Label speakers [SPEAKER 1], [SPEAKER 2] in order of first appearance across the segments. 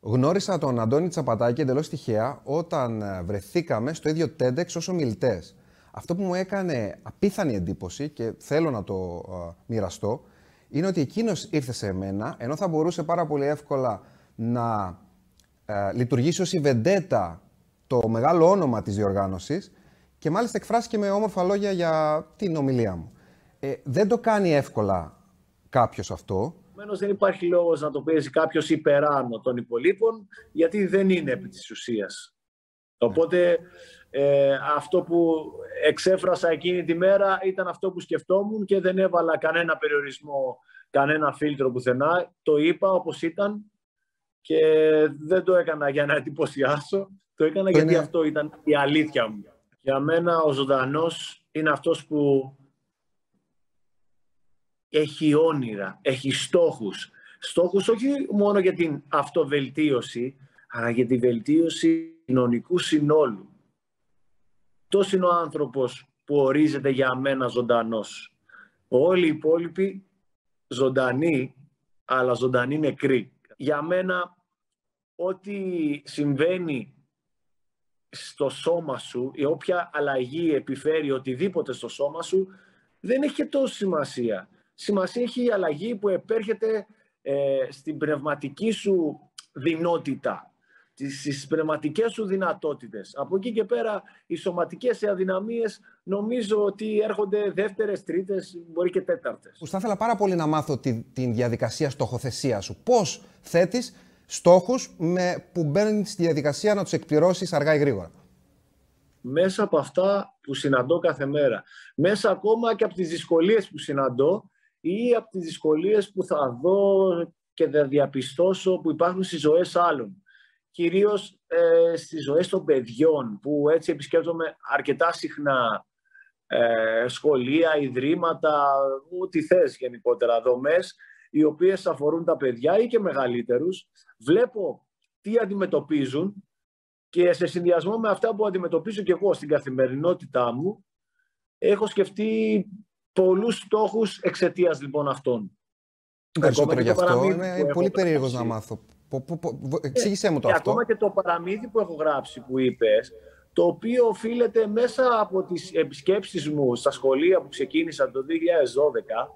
[SPEAKER 1] Γνώρισα τον Αντώνη Τσαπατάκη εντελώς τυχαία όταν ε, βρεθήκαμε στο ίδιο TEDx ως ομιλητές. Αυτό που μου έκανε απίθανη εντύπωση και θέλω να το ε, μοιραστώ είναι ότι εκείνος ήρθε σε μένα ενώ θα μπορούσε πάρα πολύ εύκολα να ε, λειτουργήσει ως η βεντέτα το μεγάλο όνομα της διοργάνωσης και μάλιστα εκφράστηκε με όμορφα λόγια για την ομιλία μου. Ε, δεν το κάνει εύκολα κάποιος αυτό.
[SPEAKER 2] Επομένως, δεν υπάρχει λόγος να το παίζει κάποιος υπεράνω των υπολείπων, γιατί δεν είναι επί της ουσίας. Οπότε ε, αυτό που εξέφρασα εκείνη τη μέρα ήταν αυτό που σκεφτόμουν και δεν έβαλα κανένα περιορισμό, κανένα φίλτρο πουθενά. Το είπα όπως ήταν και δεν το έκανα για να εντυπωσιάσω. Το έκανα γιατί αυτό ήταν η αλήθεια μου. Για μένα ο ζωντανός είναι αυτός που έχει όνειρα, έχει στόχους. Στόχους όχι μόνο για την αυτοβελτίωση, αλλά για τη βελτίωση κοινωνικού συνόλου. Αυτό είναι ο άνθρωπος που ορίζεται για μένα ζωντανός. Όλοι οι υπόλοιποι ζωντανοί, αλλά ζωντανοί νεκροί. Για μένα, ό,τι συμβαίνει στο σώμα σου, η όποια αλλαγή επιφέρει οτιδήποτε στο σώμα σου, δεν έχει και τόσο σημασία. Σημασία έχει η αλλαγή που επέρχεται ε, στην πνευματική σου δυνότητα τις πνευματικές σου δυνατότητες. Από εκεί και πέρα οι σωματικές αδυναμίες νομίζω ότι έρχονται δεύτερες, τρίτες, μπορεί και τέταρτες.
[SPEAKER 1] Θα ήθελα πάρα πολύ να μάθω τη, την διαδικασία στοχοθεσία σου. Πώς θέτεις στόχους με, που μπαίνουν στη διαδικασία να τους εκπληρώσεις αργά ή γρήγορα;
[SPEAKER 2] Μέσα από αυτά που συναντώ κάθε μέρα. Μέσα ακόμα και από τις δυσκολίες που συναντώ ή από τις δυσκολίες που θα δω και θα διαπιστώσω που υπάρχουν στις ζωές άλλων κυρίως ε, στις ζωές των παιδιών, που έτσι επισκέπτομαι αρκετά συχνά ε, σχολεία, ιδρύματα, ό,τι θες γενικότερα, δομές, οι οποίες αφορούν τα παιδιά ή και μεγαλύτερους. Βλέπω τι αντιμετωπίζουν και σε συνδυασμό με αυτά που αντιμετωπίζω και εγώ στην καθημερινότητά μου, έχω σκεφτεί πολλούς στόχους εξαιτίας λοιπόν αυτών.
[SPEAKER 1] Περισσότερο γι' αυτό. Είμαι πολύ περίεργος να μάθω Εξήγησέ μου το
[SPEAKER 2] και
[SPEAKER 1] αυτό.
[SPEAKER 2] Ακόμα και το παραμύθι που έχω γράψει που είπες, το οποίο οφείλεται μέσα από τις επισκέψεις μου στα σχολεία που ξεκίνησα το 2012,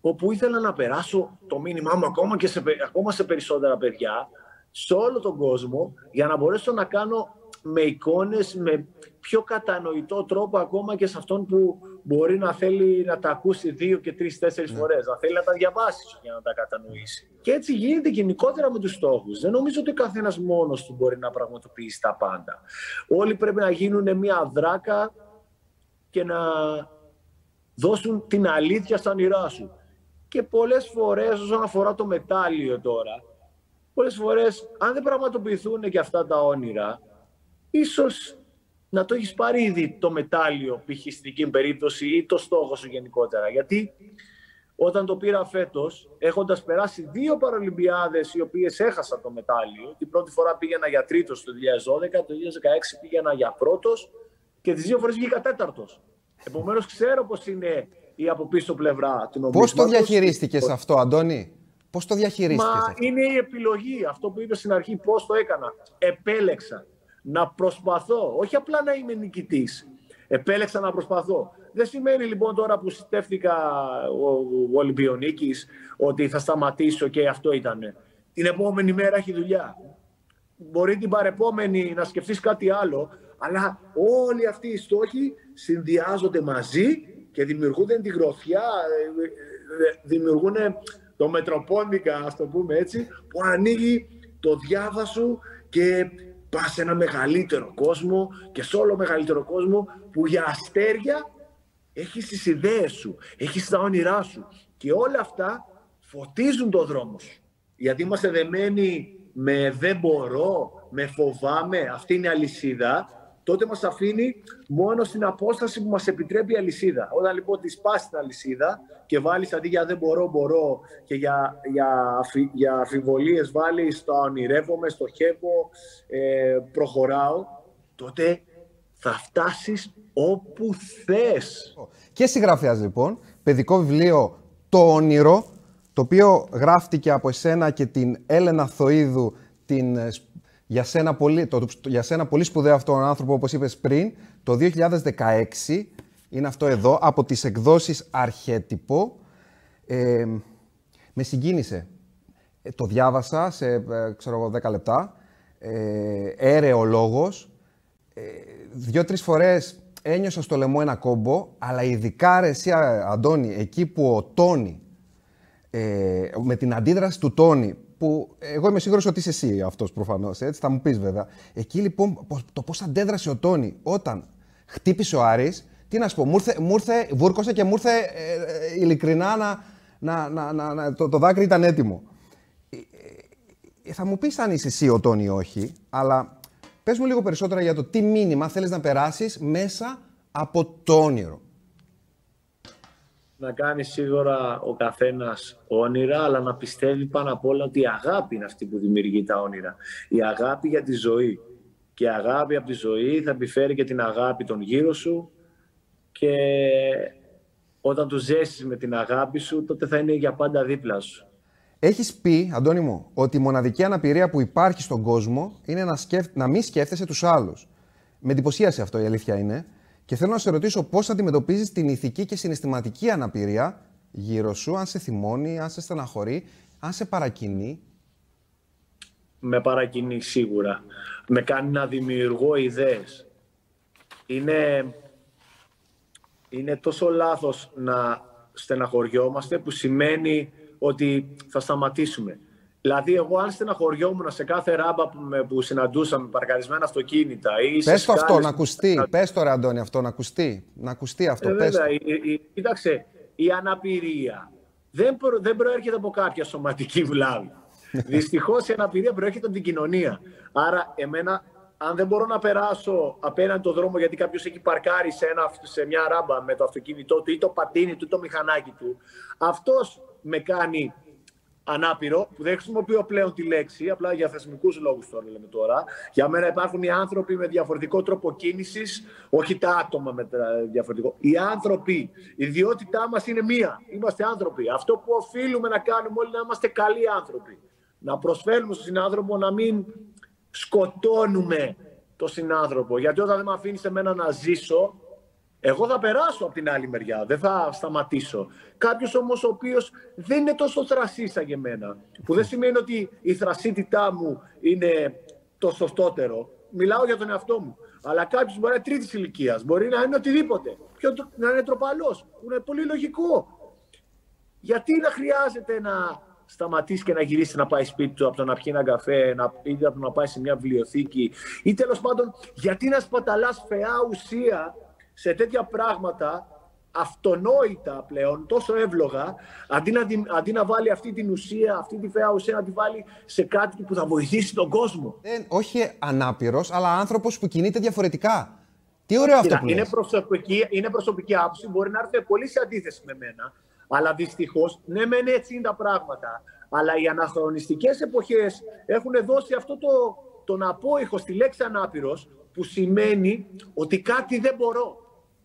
[SPEAKER 2] όπου ήθελα να περάσω το μήνυμά μου ακόμα, και σε, ακόμα σε περισσότερα παιδιά, σε όλο τον κόσμο, για να μπορέσω να κάνω με εικόνες, με πιο κατανοητό τρόπο ακόμα και σε αυτόν που μπορεί να θέλει να τα ακούσει δύο και τρεις, τέσσερις ναι. φορές, να θέλει να τα διαβάσεις για να τα κατανοήσει. Και έτσι γίνεται γενικότερα με τους στόχους. Δεν νομίζω ότι ο καθένας μόνος του μπορεί να πραγματοποιήσει τα πάντα. Όλοι πρέπει να γίνουν μια δράκα και να δώσουν την αλήθεια στα όνειρά σου. Και πολλές φορές, όσον αφορά το μετάλλιο τώρα, πολλές φορές, αν δεν πραγματοποιηθούν και αυτά τα όνειρα, ίσως να το έχεις πάρει ήδη το μετάλλιο π.χ. στην δική περίπτωση ή το στόχο σου γενικότερα. Γιατί όταν το πήρα φέτος, έχοντας περάσει δύο παρολυμπιάδες οι οποίες έχασα το μετάλλιο, την πρώτη φορά πήγαινα για τρίτος το 2012, το 2016 πήγαινα για πρώτος και τις δύο φορές βγήκα τέταρτος. Επομένως, ξέρω πώς είναι η από πίσω πλευρά του νομίσματος.
[SPEAKER 1] Πώς το διαχειρίστηκες αυτό, Αντώνη, Πώς το διαχειρίστηκες.
[SPEAKER 2] Μα είναι η επιλογή. Αυτό που είπες στην αρχή, πώς το έκανα. Επέλεξα να προσπαθώ, όχι απλά να είμαι νικητής. Επέλεξα να προσπαθώ. Δεν σημαίνει λοιπόν τώρα που στέφτηκα ο, ο Ολυμπιονίκης ότι θα σταματήσω και αυτό ήταν. Την επόμενη μέρα έχει δουλειά. Μπορεί την παρεπόμενη να σκεφτείς κάτι άλλο, αλλά όλοι αυτοί οι στόχοι συνδυάζονται μαζί και δημιουργούν την γροθιά, ε, ε, δημιουργούν το μετροπόνικα, ας το πούμε έτσι, που ανοίγει το διάβα σου και πας σε ένα μεγαλύτερο κόσμο και σε όλο μεγαλύτερο κόσμο που για αστέρια έχεις τις ιδέες σου, έχεις τα όνειρά σου. Και όλα αυτά φωτίζουν το δρόμο σου. Γιατί είμαστε δεμένοι με δεν μπορώ, με φοβάμαι, αυτή είναι η αλυσίδα τότε μας αφήνει μόνο στην απόσταση που μας επιτρέπει η αλυσίδα. Όταν λοιπόν τη σπάσει την αλυσίδα και βάλεις αντί για δεν μπορώ, μπορώ και για, για, για αφιβολίες βάλεις το ονειρεύομαι, στοχεύω, ε, προχωράω, τότε θα φτάσεις όπου θες.
[SPEAKER 1] Και συγγραφέας λοιπόν, παιδικό βιβλίο «Το όνειρο», το οποίο γράφτηκε από εσένα και την Έλενα Θοίδου, την, ε, για, σένα πολύ, το, για σένα πολύ σπουδαίο αυτόν άνθρωπο, όπως είπες πριν, το 2016, είναι αυτό εδώ, από τις εκδόσεις Αρχέτυπο. Ε, με συγκίνησε. Ε, το διάβασα σε, ε, ξέρω 10 λεπτά. Ε, έρεο λόγος. Ε, Δύο-τρεις φορές ένιωσα στο λαιμό ένα κόμπο, αλλά ειδικά ρε εσύ, Αντώνη, εκεί που ο Τόνι, ε, με την αντίδραση του Τόνι, που εγώ είμαι σίγουρος ότι είσαι εσύ αυτός προφανώς, έτσι, θα μου πεις βέβαια. Εκεί λοιπόν το πώς αντέδρασε ο Τόνι όταν χτύπησε ο Άρης, τι να σου πω, μου ήρθε, βούρκωσε και μου ήρθε ε, ε, ειλικρινά να, να, να, να, να το, το δάκρυ ήταν έτοιμο. Ε, ε, θα μου πεις αν είσαι εσύ ο Τόνι ή όχι, αλλά πες μου λίγο περισσότερα για το τι μήνυμα θέλεις να περάσεις μέσα από το όνειρο.
[SPEAKER 2] Να κάνει σίγουρα ο καθένας όνειρα, αλλά να πιστεύει πάνω απ' όλα ότι η αγάπη είναι αυτή που δημιουργεί τα όνειρα. Η αγάπη για τη ζωή. Και η αγάπη από τη ζωή θα επιφέρει και την αγάπη των γύρω σου και όταν τους ζέσεις με την αγάπη σου, τότε θα είναι για πάντα δίπλα σου.
[SPEAKER 1] Έχεις πει, Αντώνη μου, ότι η μοναδική αναπηρία που υπάρχει στον κόσμο είναι να, σκεφ... να μην σκέφτεσαι τους άλλους. Με εντυπωσίασε αυτό η αλήθεια είναι. Και θέλω να σε ρωτήσω πώς αντιμετωπίζεις την ηθική και συναισθηματική αναπηρία γύρω σου, αν σε θυμώνει, αν σε στεναχωρεί, αν σε παρακινεί.
[SPEAKER 2] Με παρακινεί σίγουρα. Με κάνει να δημιουργώ ιδέες. Είναι είναι τόσο λάθος να στεναχωριόμαστε που σημαίνει ότι θα σταματήσουμε. Δηλαδή, εγώ αν στεναχωριόμουν σε κάθε ράμπα που, με, που συναντούσαμε, παρκαρισμένα αυτοκίνητα ή
[SPEAKER 1] Πες το αυτό, να ακουστεί. Πες το ρε Αντώνη αυτό, να ακουστεί. Να ακουστεί αυτό, ε, πες
[SPEAKER 2] βέβαια, η, η, κοίταξε, η αναπηρία δεν, προ, δεν προέρχεται από κάποια σωματική βλάβη. Δυστυχώς η αναπηρία προέρχεται από την κοινωνία. Άρα, εμένα αν δεν μπορώ να περάσω απέναντι το δρόμο γιατί κάποιος έχει παρκάρει σε, ένα, σε μια ράμπα με το αυτοκίνητό του ή το πατίνι του ή το μηχανάκι του, αυτός με κάνει ανάπηρο, που δεν χρησιμοποιώ πλέον τη λέξη, απλά για θεσμικούς λόγους τώρα λέμε τώρα. Για μένα υπάρχουν οι άνθρωποι με διαφορετικό τρόπο κίνησης, όχι τα άτομα με διαφορετικό. Οι άνθρωποι, η ιδιότητά μας είναι μία. Είμαστε άνθρωποι. Αυτό που οφείλουμε να κάνουμε όλοι να είμαστε καλοί άνθρωποι. Να προσφέρουμε στον συνάνθρωπο να μην σκοτώνουμε τον συνάνθρωπο. Γιατί όταν δεν με αφήνεις εμένα να ζήσω, εγώ θα περάσω από την άλλη μεριά, δεν θα σταματήσω. Κάποιος όμως ο οποίος δεν είναι τόσο θρασί σαν και εμένα, που δεν σημαίνει ότι η θρασίτητά μου είναι το σωστότερο. Μιλάω για τον εαυτό μου. Αλλά κάποιος μπορεί να είναι τρίτης ηλικίας, μπορεί να είναι οτιδήποτε. Ποιο, να είναι τροπαλός, που είναι πολύ λογικό. Γιατί να χρειάζεται να σταματήσεις και να γυρίσεις να πάει σπίτι του από το να πιει ένα καφέ, να, ή από το να πάει σε μια βιβλιοθήκη, ή τέλος πάντων, γιατί να σπαταλάς φαιά ουσία σε τέτοια πράγματα αυτονόητα πλέον, τόσο εύλογα, αντί να, αντί να βάλει αυτή την ουσία, αυτή τη φαία ουσία, να τη βάλει σε κάτι που θα βοηθήσει τον κόσμο.
[SPEAKER 1] Δεν, όχι ανάπηρος, αλλά άνθρωπος που κινείται διαφορετικά. Τι ωραίο αυτό που
[SPEAKER 2] είναι προσωπική, είναι προσωπική άποψη, μπορεί να έρθει πολύ σε αντίθεση με μένα. Αλλά δυστυχώς, ναι, μεν έτσι είναι τα πράγματα. Αλλά οι αναχρονιστικές εποχές έχουν δώσει αυτό το, τον απόϊχο στη λέξη ανάπηρος, που σημαίνει ότι κάτι δεν μπορώ.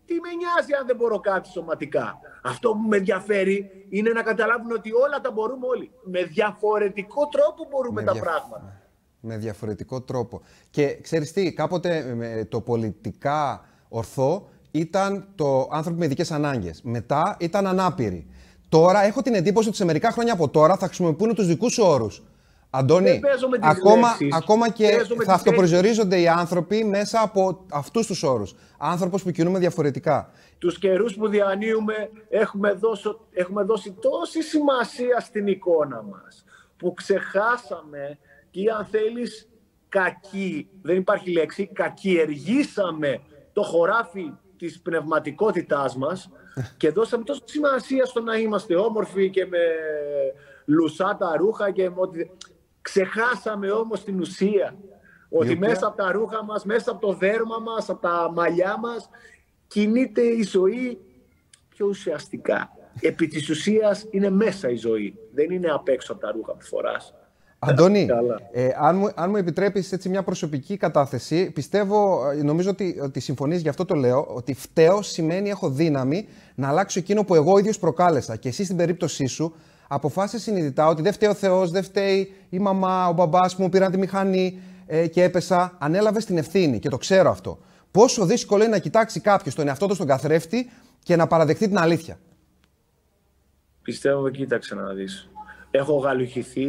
[SPEAKER 2] Τι με νοιάζει αν δεν μπορώ κάτι σωματικά; Αυτό που με ενδιαφέρει είναι να καταλάβουν ότι όλα τα μπορούμε όλοι. Με διαφορετικό τρόπο μπορούμε τα πράγματα.
[SPEAKER 1] Με διαφορετικό τρόπο. Και ξέρεις τι, κάποτε το πολιτικά ορθό ήταν το άνθρωποι με ειδικές ανάγκες. Μετά ήταν ανάπηροι. Τώρα έχω την εντύπωση ότι σε μερικά χρόνια από τώρα θα χρησιμοποιούν τους δικούς σου όρους. Αντώνη, ακόμα, ακόμα και θα αυτοπροσδιορίζονται οι άνθρωποι μέσα από αυτούς τους όρους. Άνθρωπος που κινούμε διαφορετικά.
[SPEAKER 2] Τους καιρούς που διανύουμε έχουμε δώσει, έχουμε δώσει τόση σημασία στην εικόνα μας που ξεχάσαμε και αν θέλεις κακή, δεν υπάρχει λέξη, κακιεργήσαμε το χωράφι της πνευματικότητάς μας και δώσαμε τόσο σημασία στο να είμαστε όμορφοι και με λουσάτα ρούχα και με ότι... Ξεχάσαμε όμως την ουσία. Ότι μέσα από τα ρούχα μας, μέσα από το δέρμα μας, από τα μαλλιά μας, κινείται η ζωή πιο ουσιαστικά. Επί της ουσίας είναι μέσα η ζωή. Δεν είναι απ' έξω από τα ρούχα που φοράς.
[SPEAKER 1] Αντώνη, ε, αν, μου, αν μου επιτρέπεις έτσι μια προσωπική κατάθεση, πιστεύω, ε, νομίζω ότι, ότι συμφωνείς, γι' αυτό το λέω, ότι φταίω σημαίνει έχω δύναμη να αλλάξω εκείνο που εγώ ίδιος προκάλεσα. Και εσύ στην περίπτωσή σου αποφάσισε συνειδητά ότι δεν φταίει ο Θεός, δεν φταίει η μαμά, ο μπαμπάς που μου πήραν τη μηχανή ε, και έπεσα. Ανέλαβες την ευθύνη και το ξέρω αυτό. Πόσο δύσκολο είναι να κοιτάξει κάποιος τον εαυτό του στον καθρέφτη και να παραδεχτεί την αλήθεια.
[SPEAKER 2] Πιστεύω, κοίταξε να δεις. Έχω γαλουχηθεί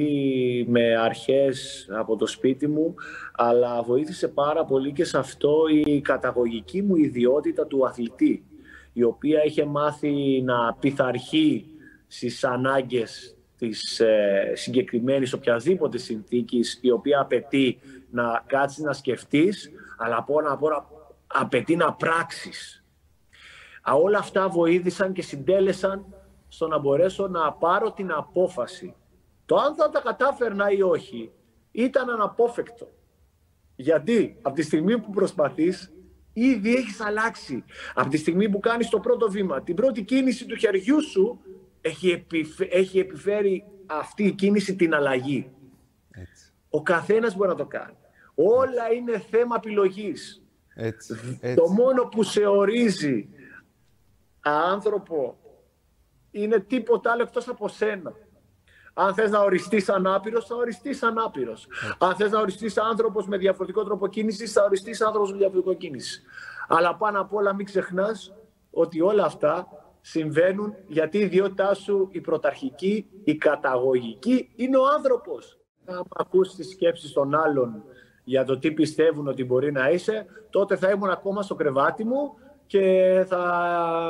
[SPEAKER 2] με αρχές από το σπίτι μου, αλλά βοήθησε πάρα πολύ και σε αυτό η καταγωγική μου ιδιότητα του αθλητή, η οποία είχε μάθει να πειθαρχεί στις ανάγκες της ε, συγκεκριμένης οποιασδήποτε συνθήκης, η οποία απαιτεί να κάτσεις να σκεφτείς, αλλά από όλα απαιτεί να πράξεις. όλα αυτά βοήθησαν και συντέλεσαν στο να μπορέσω να πάρω την απόφαση. Το αν θα τα κατάφερνα ή όχι ήταν αναπόφευκτο. Γιατί από τη στιγμή που προσπαθείς, ήδη έχεις αλλάξει. Από τη στιγμή που κάνεις το πρώτο βήμα, την πρώτη κίνηση του χεριού σου, έχει, έχει επιφέρει αυτή η κίνηση την αλλαγή. Έτσι. Ο καθένας μπορεί να το κάνει. Όλα είναι θέμα επιλογής. Έτσι. Το μόνο που σε ορίζει άνθρωπο είναι τίποτα άλλο εκτός από σένα. Αν θες να οριστείς ανάπηρος, θα οριστείς ανάπηρος. Αν θες να οριστείς άνθρωπος με διαφορετικό τρόπο κίνησης, θα οριστείς άνθρωπος με διαφορετικό κίνηση. Αλλά πάνω απ' όλα μην ξεχνάς ότι όλα αυτά συμβαίνουν γιατί η ιδιότητά σου, η πρωταρχική, η καταγωγική, είναι ο άνθρωπος. Αν ακούσει τις σκέψεις των άλλων για το τι πιστεύουν ότι μπορεί να είσαι, τότε θα ήμουν ακόμα στο κρεβάτι μου και θα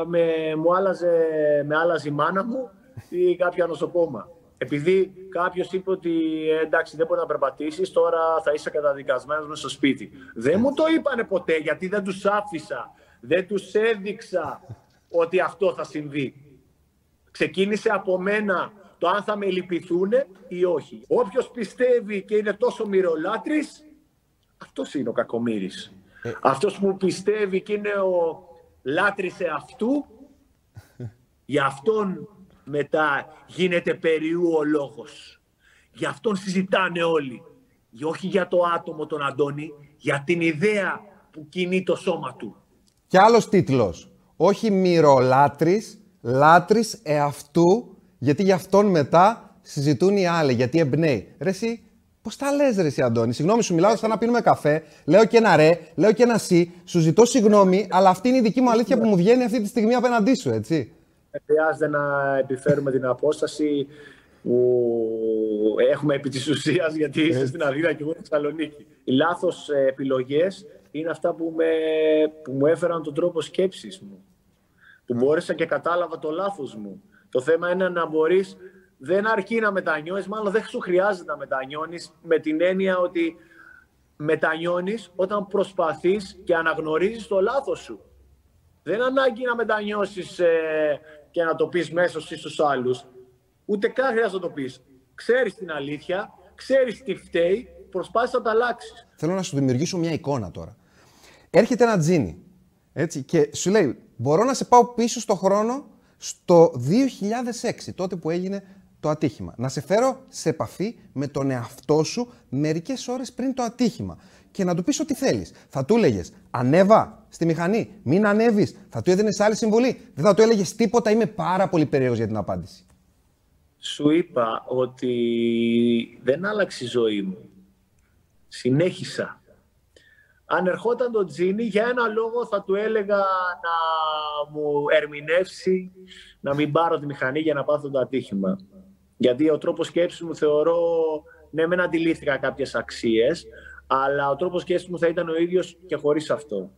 [SPEAKER 2] με, μου άλλαζε, με άλλαζε η μάνα μου ή κάποια νοσοκόμα. Επειδή κάποιος είπε ότι ε, εντάξει δεν μπορεί να περπατήσεις, τώρα θα είσαι καταδικασμένος μέσα στο σπίτι. Δεν μου το είπανε ποτέ γιατί δεν τους άφησα. Δεν τους έδειξα ότι αυτό θα συμβεί. Ξεκίνησε από μένα το αν θα με λυπηθούν ή όχι. Όποιος πιστεύει και είναι τόσο μυρολάτρης, αυτός είναι ο κακομύρης. Ε. Αυτός που πιστεύει και είναι ο λάτρησε αυτού, για αυτόν μετά γίνεται περιού ο λόγος. Για αυτόν συζητάνε όλοι. Όχι για το άτομο τον Αντώνη, για την ιδέα που κινεί το σώμα του.
[SPEAKER 1] Και άλλος τίτλος. Όχι μυρολάτρης, λάτρης εαυτού, γιατί για αυτόν μετά συζητούν οι άλλοι, γιατί εμπνέει. Ρε εσύ, Πώς τα λες, Ρε εσύ, Αντώνη; Συγγνώμη, σου μιλάω σαν να πίνουμε καφέ. Λέω και ένα ρε, λέω και ένα σι. Σου ζητώ συγγνώμη, αλλά αυτή είναι η δική μου αλήθεια που μου βγαίνει αυτή τη στιγμή απέναντί σου, έτσι.
[SPEAKER 2] Χρειάζεται να επιφέρουμε την απόσταση που έχουμε επί της ουσίας, γιατί είσαι στην Αθήνα και εγώ στη Θεσσαλονίκη. Οι λάθος ε, επιλογές είναι αυτά που, με, που μου έφεραν τον τρόπο σκέψης μου. Που μπόρεσα και κατάλαβα το λάθος μου. Το θέμα είναι να μπορείς δεν αρκεί να μετανιώνεις, μάλλον δεν σου χρειάζεται να μετανιώνεις με την έννοια ότι μετανιώνεις όταν προσπαθείς και αναγνωρίζεις το λάθος σου. Δεν ανάγκη να μετανιώσεις ε, και να το πεις μέσα στους άλλους. Ούτε καν χρειάζεται να το πεις. Ξέρεις την αλήθεια, ξέρεις τι φταίει, προσπάθεις να τα αλλάξεις.
[SPEAKER 1] Θέλω να σου δημιουργήσω μια εικόνα τώρα. Έρχεται ένα τζίνι έτσι, και σου λέει μπορώ να σε πάω πίσω στο χρόνο στο 2006, τότε που έγινε το ατύχημα. Να σε φέρω σε επαφή με τον εαυτό σου μερικές ώρες πριν το ατύχημα και να του πεις ό,τι θέλεις. Θα του έλεγες Ανέβα στη μηχανή, μην ανέβεις. Θα του έδινες άλλη συμβολή. Δεν θα του έλεγες τίποτα. Είμαι πάρα πολύ περίεργος για την απάντηση.
[SPEAKER 2] Σου είπα ότι δεν άλλαξε η ζωή μου. Συνέχισα. Αν ερχόταν το Τζίνι, για ένα λόγο θα του έλεγα να μου ερμηνεύσει, να μην πάρω τη μηχανή για να πάθω το ατύχημα. Γιατί ο τρόπος σκέψης μου θεωρώ, ναι μεν αντιλήφθηκα κάποιες αξίες, αλλά ο τρόπος σκέψης μου θα ήταν ο ίδιος και χωρίς αυτό.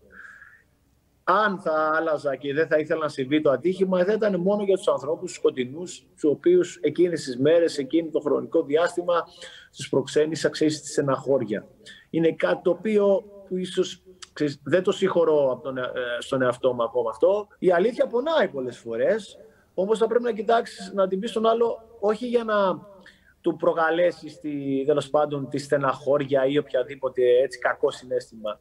[SPEAKER 2] Αν θα άλλαζα και δεν θα ήθελα να συμβεί το ατύχημα, δεν ήταν μόνο για τους ανθρώπους σκοτεινούς, τους οποίους εκείνες τις μέρες, εκείνο το χρονικό διάστημα, τους προξένησα, ξέρεις, τη στεναχώρια. Είναι κάτι το οποίο που ίσως ξέρεις, δεν το συγχωρώ από τον, ε, στον εαυτό μου ακόμα αυτό. Η αλήθεια πονάει πολλές φορές, όμως θα πρέπει να κοιτάξεις, να την πεις στον άλλο όχι για να του προκαλέσει τη, τέλος πάντων τη στεναχώρια ή οποιαδήποτε έτσι κακό συνέστημα.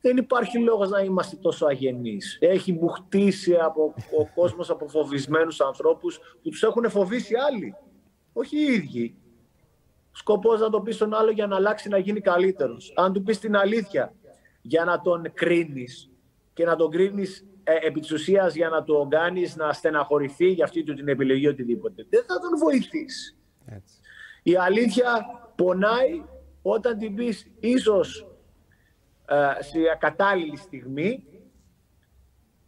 [SPEAKER 2] Δεν υπάρχει λόγος να είμαστε τόσο αγενείς. Έχει μπουχτίσει από ο κόσμος από φοβισμένους ανθρώπους που τους έχουν φοβήσει άλλοι. Όχι οι ίδιοι. Σκοπός να το πεις στον άλλο για να αλλάξει να γίνει καλύτερος. Αν του πεις την αλήθεια για να τον κρίνεις και να τον κρίνεις ε, επί της ουσίας για να το κάνεις να στεναχωρηθεί για αυτή του την επιλογή οτιδήποτε. Δεν θα τον βοηθήσει. Η αλήθεια πονάει όταν την πεις ίσως ε, σε ακατάλληλη στιγμή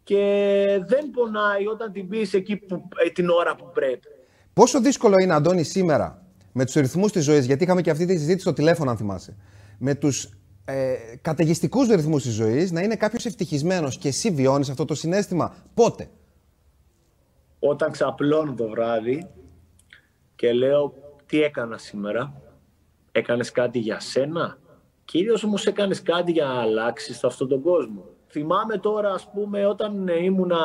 [SPEAKER 2] και δεν πονάει όταν την πεις εκεί που, ε, την ώρα που πρέπει.
[SPEAKER 1] Πόσο δύσκολο είναι, Αντώνη, σήμερα με τους ρυθμούς της ζωής, γιατί είχαμε και αυτή τη συζήτηση στο τηλέφωνο, αν θυμάσαι, με τους ε, καταιγιστικούς ρυθμούς της ζωής, να είναι κάποιος ευτυχισμένος και εσύ βιώνεις αυτό το συνέστημα. Πότε;
[SPEAKER 2] Όταν ξαπλώνω το βράδυ και λέω τι έκανα σήμερα, έκανες κάτι για σένα, κυρίως όμως έκανες κάτι για να αλλάξεις αυτόν τον κόσμο. Θυμάμαι τώρα, ας πούμε, όταν ήμουνα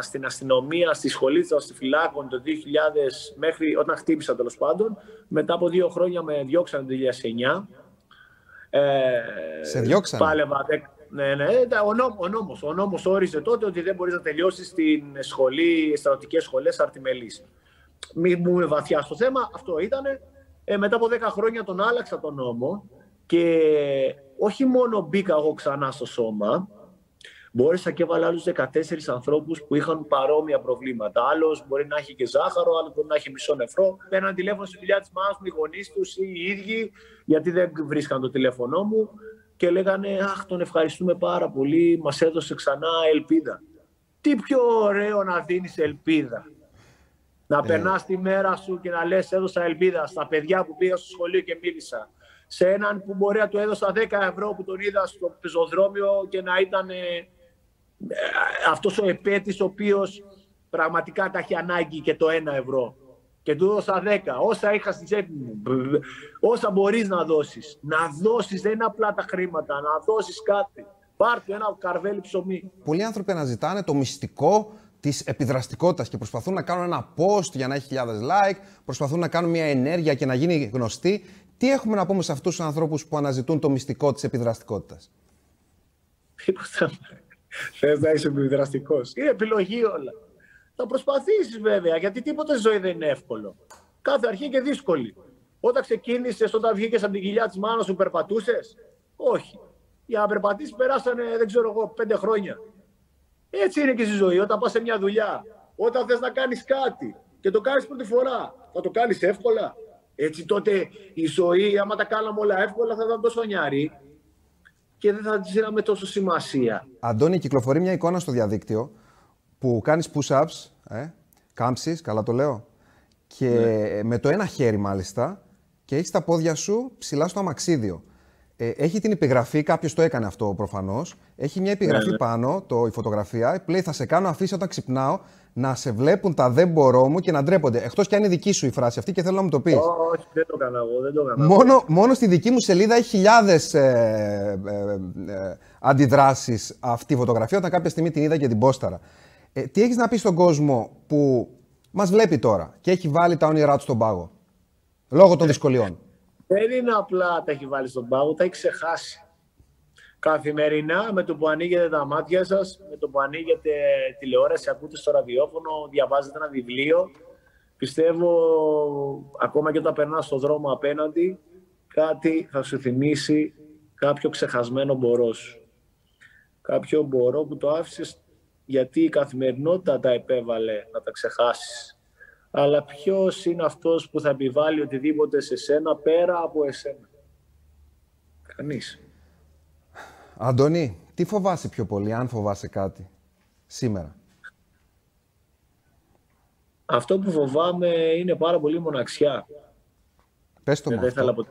[SPEAKER 2] στην αστυνομία, στη σχολή των αστυφυλάκων το 2000, μέχρι όταν χτύπησα τέλος πάντων, μετά από δύο χρόνια με διώξαν το 2009.
[SPEAKER 1] Ε, Σε διώξαν.
[SPEAKER 2] Πάλευα, ναι, ναι, ο, νόμ, ο, νόμος, ο νόμος όριζε τότε ότι δεν μπορείς να τελειώσεις στην σχολή, στρατιωτικές σχολές αρτιμελής. Μην μπούμε βαθιά στο θέμα, αυτό ήταν. Ε, μετά από 10 χρόνια τον άλλαξα τον νόμο και όχι μόνο μπήκα εγώ ξανά στο σώμα, Μπόρεσα και έβαλα άλλους 14 ανθρώπους που είχαν παρόμοια προβλήματα. Άλλος μπορεί να έχει και ζάχαρο, άλλος μπορεί να έχει μισό νεφρό. Παίρναν τηλέφωνο στη δουλειά της μάνα μου, οι γονείς τους ή οι ίδιοι, γιατί δεν βρίσκαν το τηλέφωνό μου και λέγανε Αχ, τον ευχαριστούμε πάρα πολύ, μας έδωσε ξανά ελπίδα. Τι πιο ωραίο να δίνεις ελπίδα. Να ε. περνάς τη μέρα σου και να λες: Έδωσα ελπίδα στα παιδιά που πήγα στο σχολείο και μίλησα. Σε έναν που μπορεί να του έδωσα 10 ευρώ που τον είδα στο πεζοδρόμιο και να ήταν ε, αυτός ο επέτης ο οποίος πραγματικά τα έχει ανάγκη και το ένα ευρώ και του δώσα δέκα, όσα είχα στη τσέπη μου, όσα μπορείς να δώσεις. Να δώσεις, δεν είναι απλά τα χρήματα, να δώσεις κάτι. Πάρτε ένα καρβέλι ψωμί.
[SPEAKER 1] Πολλοί άνθρωποι αναζητάνε το μυστικό της επιδραστικότητας και προσπαθούν να κάνουν ένα post για να έχει χιλιάδες like, προσπαθούν να κάνουν μια ενέργεια και να γίνει γνωστή. Τι έχουμε να πούμε σε αυτούς τους ανθρώπους που αναζητούν το μυστικό της επιδραστικότητας;
[SPEAKER 2] Τίποτα. Θες να είσαι επιδραστικός. Είναι επιλογή όλα. Θα προσπαθήσεις βέβαια, γιατί τίποτα στη ζωή δεν είναι εύκολο. Κάθε αρχή και δύσκολη. Όταν ξεκίνησες, όταν βγήκες από την κοιλιά της μάνας σου, περπατούσες; Όχι. Για να περπατήσεις περάσανε, δεν ξέρω εγώ, πέντε χρόνια. Έτσι είναι και στη ζωή. Όταν πας σε μια δουλειά, όταν θες να κάνεις κάτι και το κάνεις πρώτη φορά, θα το κάνεις εύκολα. Έτσι τότε η ζωή, άμα τα κάναμε όλα εύκολα, θα ήταν τόσο νιάρη και δεν θα τη δίναμε τόσο σημασία.
[SPEAKER 1] Αντώνη, κυκλοφορεί μια εικόνα στο διαδίκτυο που κάνεις push-ups, ε, κάμψεις, καλά το λέω, και ναι. με το ένα χέρι μάλιστα και έχεις τα πόδια σου ψηλά στο αμαξίδιο. Ε, έχει την επιγραφή, κάποιος το έκανε αυτό προφανώς. Έχει μια επιγραφή ναι, ναι. πάνω, το, η φωτογραφία. Λέει: Θα σε κάνω αφήσει όταν ξυπνάω να σε βλέπουν τα δεν μπορώ μου και να ντρέπονται. Εκτός κι αν είναι δική σου η φράση αυτή και θέλω να μου το πεις.
[SPEAKER 2] Όχι, δεν το έκανα εγώ. Δεν το έκανα
[SPEAKER 1] μόνο, μόνο στη δική μου σελίδα έχει χιλιάδες ε, ε, ε, αντιδράσεις αυτή η φωτογραφία όταν κάποια στιγμή την είδα και την πόσταρα. Ε, τι έχεις να πεις στον κόσμο που μας βλέπει τώρα και έχει βάλει τα όνειρά του στον πάγο λόγω των δυσκολιών;
[SPEAKER 2] Δεν είναι απλά τα έχει βάλει στον πάγο, τα έχει ξεχάσει. Καθημερινά με το που ανοίγετε τα μάτια σας, με το που ανοίγετε τηλεόραση, ακούτε στο ραδιόφωνο, διαβάζετε ένα βιβλίο, πιστεύω ακόμα και όταν περνάς στον δρόμο απέναντι, κάτι θα σου θυμίσει κάποιο ξεχασμένο μπορός σου. Κάποιο μπορό που το άφησες γιατί η καθημερινότητα τα επέβαλε να τα ξεχάσεις. Αλλά ποιος είναι αυτός που θα επιβάλλει οτιδήποτε σε σένα πέρα από εσένα; Κανείς.
[SPEAKER 1] Αντώνη, τι φοβάσαι πιο πολύ, αν φοβάσαι κάτι, σήμερα;
[SPEAKER 2] Αυτό που φοβάμαι είναι πάρα πολύ μοναξιά.
[SPEAKER 1] Πες το
[SPEAKER 2] δεν, θα ήθελα ποτέ,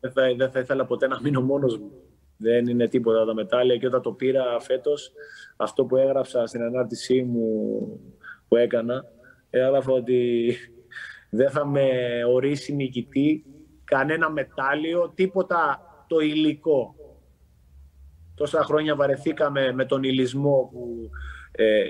[SPEAKER 2] δεν, θα, δεν θα ήθελα ποτέ να μείνω μόνος μου. Δεν είναι τίποτα τα μετάλλια και όταν το πήρα φέτος, αυτό που έγραψα στην ανάρτησή μου που έκανα, έγραφα ότι δεν θα με ορίσει νικητή κανένα μετάλλιο, τίποτα το υλικό. Τόσα χρόνια βαρεθήκαμε με τον υλισμό που ε,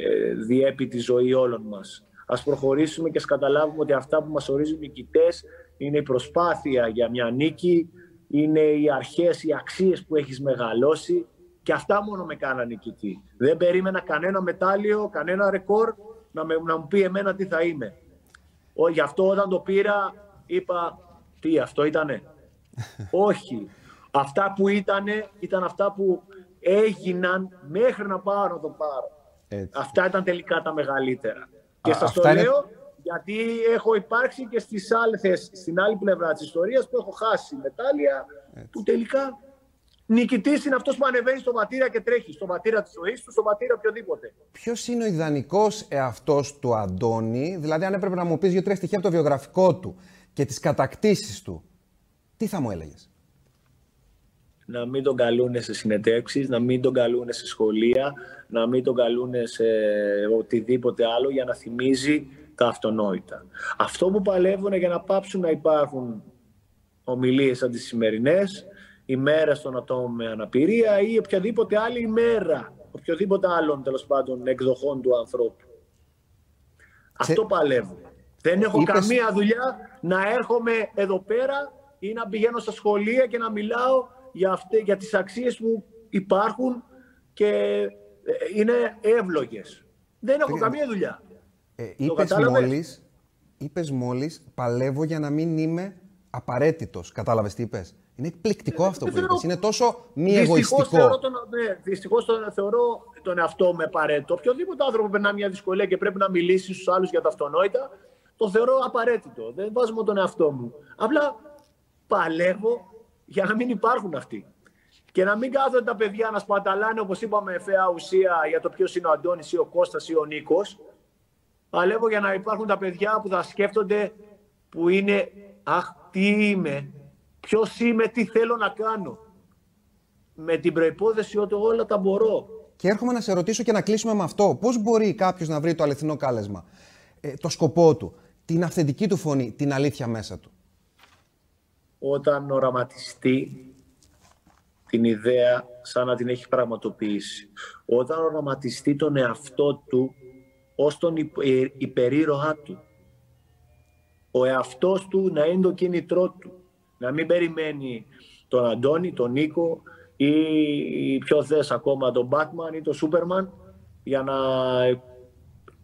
[SPEAKER 2] διέπει τη ζωή όλων μας. Ας προχωρήσουμε και ας καταλάβουμε ότι αυτά που μας ορίζουν νικητές είναι η προσπάθεια για μια νίκη, είναι οι αρχές, οι αξίες που έχεις μεγαλώσει και αυτά μόνο με κάνανε νικητή. Δεν περίμενα κανένα μετάλλιο, κανένα ρεκόρ να, με, να μου πει εμένα τι θα είμαι. Ο, γι' αυτό όταν το πήρα είπα τι αυτό ήτανε; Όχι. Αυτά που ήτανε ήταν αυτά που έγιναν μέχρι να πάρω να το πάρω. Αυτά ήταν τελικά τα μεγαλύτερα. Και σας το λέω γιατί έχω υπάρξει και στις άλλες, στην άλλη πλευρά της ιστορίας που έχω χάσει μετάλλια που τελικά νικητής είναι αυτός που ανεβαίνει στο ματήρα και τρέχει. Στο ματήρα της ζωής του, στο ματήρα οποιοδήποτε.
[SPEAKER 1] Ποιος είναι ο ιδανικός εαυτός του Αντώνη, δηλαδή αν έπρεπε να μου πεις δύο-τρία στοιχεία από το βιογραφικό του και τις κατακτήσεις του, τι θα μου έλεγες;
[SPEAKER 2] Να μην τον καλούν σε συνεντεύξεις, να μην τον καλούν σε σχολεία, να μην τον καλούν σε οτιδήποτε άλλο για να θυμίζει τα αυτονόητα. Αυτό που παλεύουν για να πάψουν να υπάρχουν ομιλίες σαν τις σημερινές, ημέρα των ατόμων με αναπηρία ή οποιαδήποτε άλλη ημέρα, οποιοδήποτε άλλων τέλος πάντων εκδοχών του ανθρώπου. Αυτό παλεύουν. Δεν έχω καμία δουλειά να έρχομαι εδώ πέρα ή να πηγαίνω στα σχολεία και να μιλάω για, αυτές, για τις αξίες που υπάρχουν και ε, είναι εύλογες. Δεν έχω καμία δουλειά.
[SPEAKER 1] Ε, είπες, μόλις, είπες μόλις, παλεύω για να μην είμαι απαραίτητος. Κατάλαβες τι είπες; Είναι εκπληκτικό αυτό που είπες. Είναι τόσο μη εγωιστικό.
[SPEAKER 2] Θεωρώ τον, ναι, δυστυχώς τον, θεωρώ τον εαυτό με απαραίτητο. Οποιοδήποτε άνθρωπο περνά μια δυσκολία και πρέπει να μιλήσει στους άλλους για τα αυτονόητα, το θεωρώ απαραίτητο. Δεν βάζω τον εαυτό μου. Απλά παλεύω για να μην υπάρχουν αυτοί. Και να μην κάθονται τα παιδιά να σπαταλάνε, όπως είπαμε, εφαία ουσία για το ποιος είναι ο Αντώνης ή ο Κώστας ή ο Νίκος. Παλεύω για να υπάρχουν τα παιδιά που θα σκέφτονται που είναι «Αχ, τι είμαι, ποιος είμαι, τι θέλω να κάνω». Με την προϋπόθεση ότι όλα τα μπορώ.
[SPEAKER 1] Και έρχομαι να σε ρωτήσω και να κλείσουμε με αυτό. Πώς μπορεί κάποιος να βρει το αληθινό κάλεσμα, ε, το σκοπό του, την αυθεντική του φωνή, την αλήθεια μέσα του
[SPEAKER 2] όταν οραματιστεί την ιδέα σαν να την έχει πραγματοποιήσει. Όταν οραματιστεί τον εαυτό του ως τον ε, υπερήρωά του. Ο εαυτός του να είναι το κίνητρό του. Να μην περιμένει τον Αντώνη, τον Νίκο ή πιο θες ακόμα τον Batman ή τον Superman για να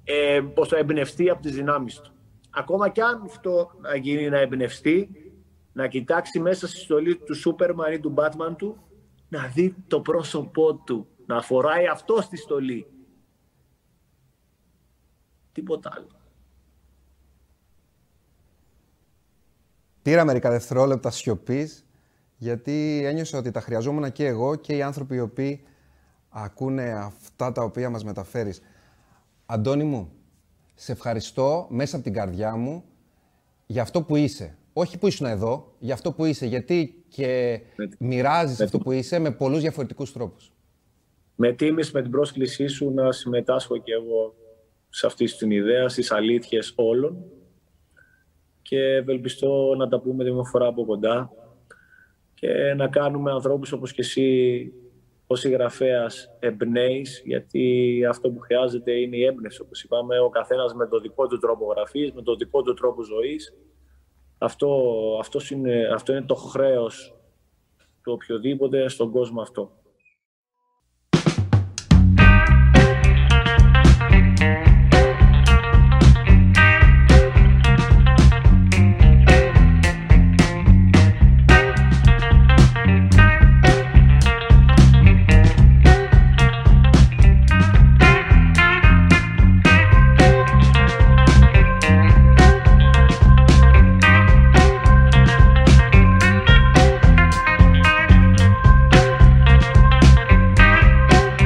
[SPEAKER 2] ε, πώς το εμπνευστεί από τις δυνάμεις του. Ακόμα κι αν αυτό να γίνει να εμπνευστεί, να κοιτάξει μέσα στη στολή του Σούπερμαν ή του Μπάτμαν του, να δει το πρόσωπό του, να φοράει αυτό στη στολή. Τίποτα άλλο.
[SPEAKER 1] Πήρα μερικά δευτερόλεπτα σιωπής, γιατί ένιωσα ότι τα χρειαζόμουν και εγώ και οι άνθρωποι οι οποίοι ακούνε αυτά τα οποία μας μεταφέρεις. Αντώνη μου, σε ευχαριστώ μέσα από την καρδιά μου για αυτό που είσαι όχι που ήσουν εδώ, για αυτό που είσαι, γιατί και μοιράζεις αυτό που είσαι με πολλούς διαφορετικούς τρόπους.
[SPEAKER 2] Με τίμηση με την πρόσκλησή σου να συμμετάσχω και εγώ σε αυτή την ιδέα, στις αλήθειες όλων και ευελπιστώ να τα πούμε μια φορά από κοντά και να κάνουμε ανθρώπους όπως και εσύ ως συγγραφέας εμπνέεις, γιατί αυτό που χρειάζεται είναι η έμπνευση, όπως είπαμε, ο καθένας με το δικό του τρόπο γραφής, με το δικό του τρόπο ζωής αυτό, αυτός, είναι, αυτό είναι το χρέος του οποιοδήποτε στον κόσμο αυτό.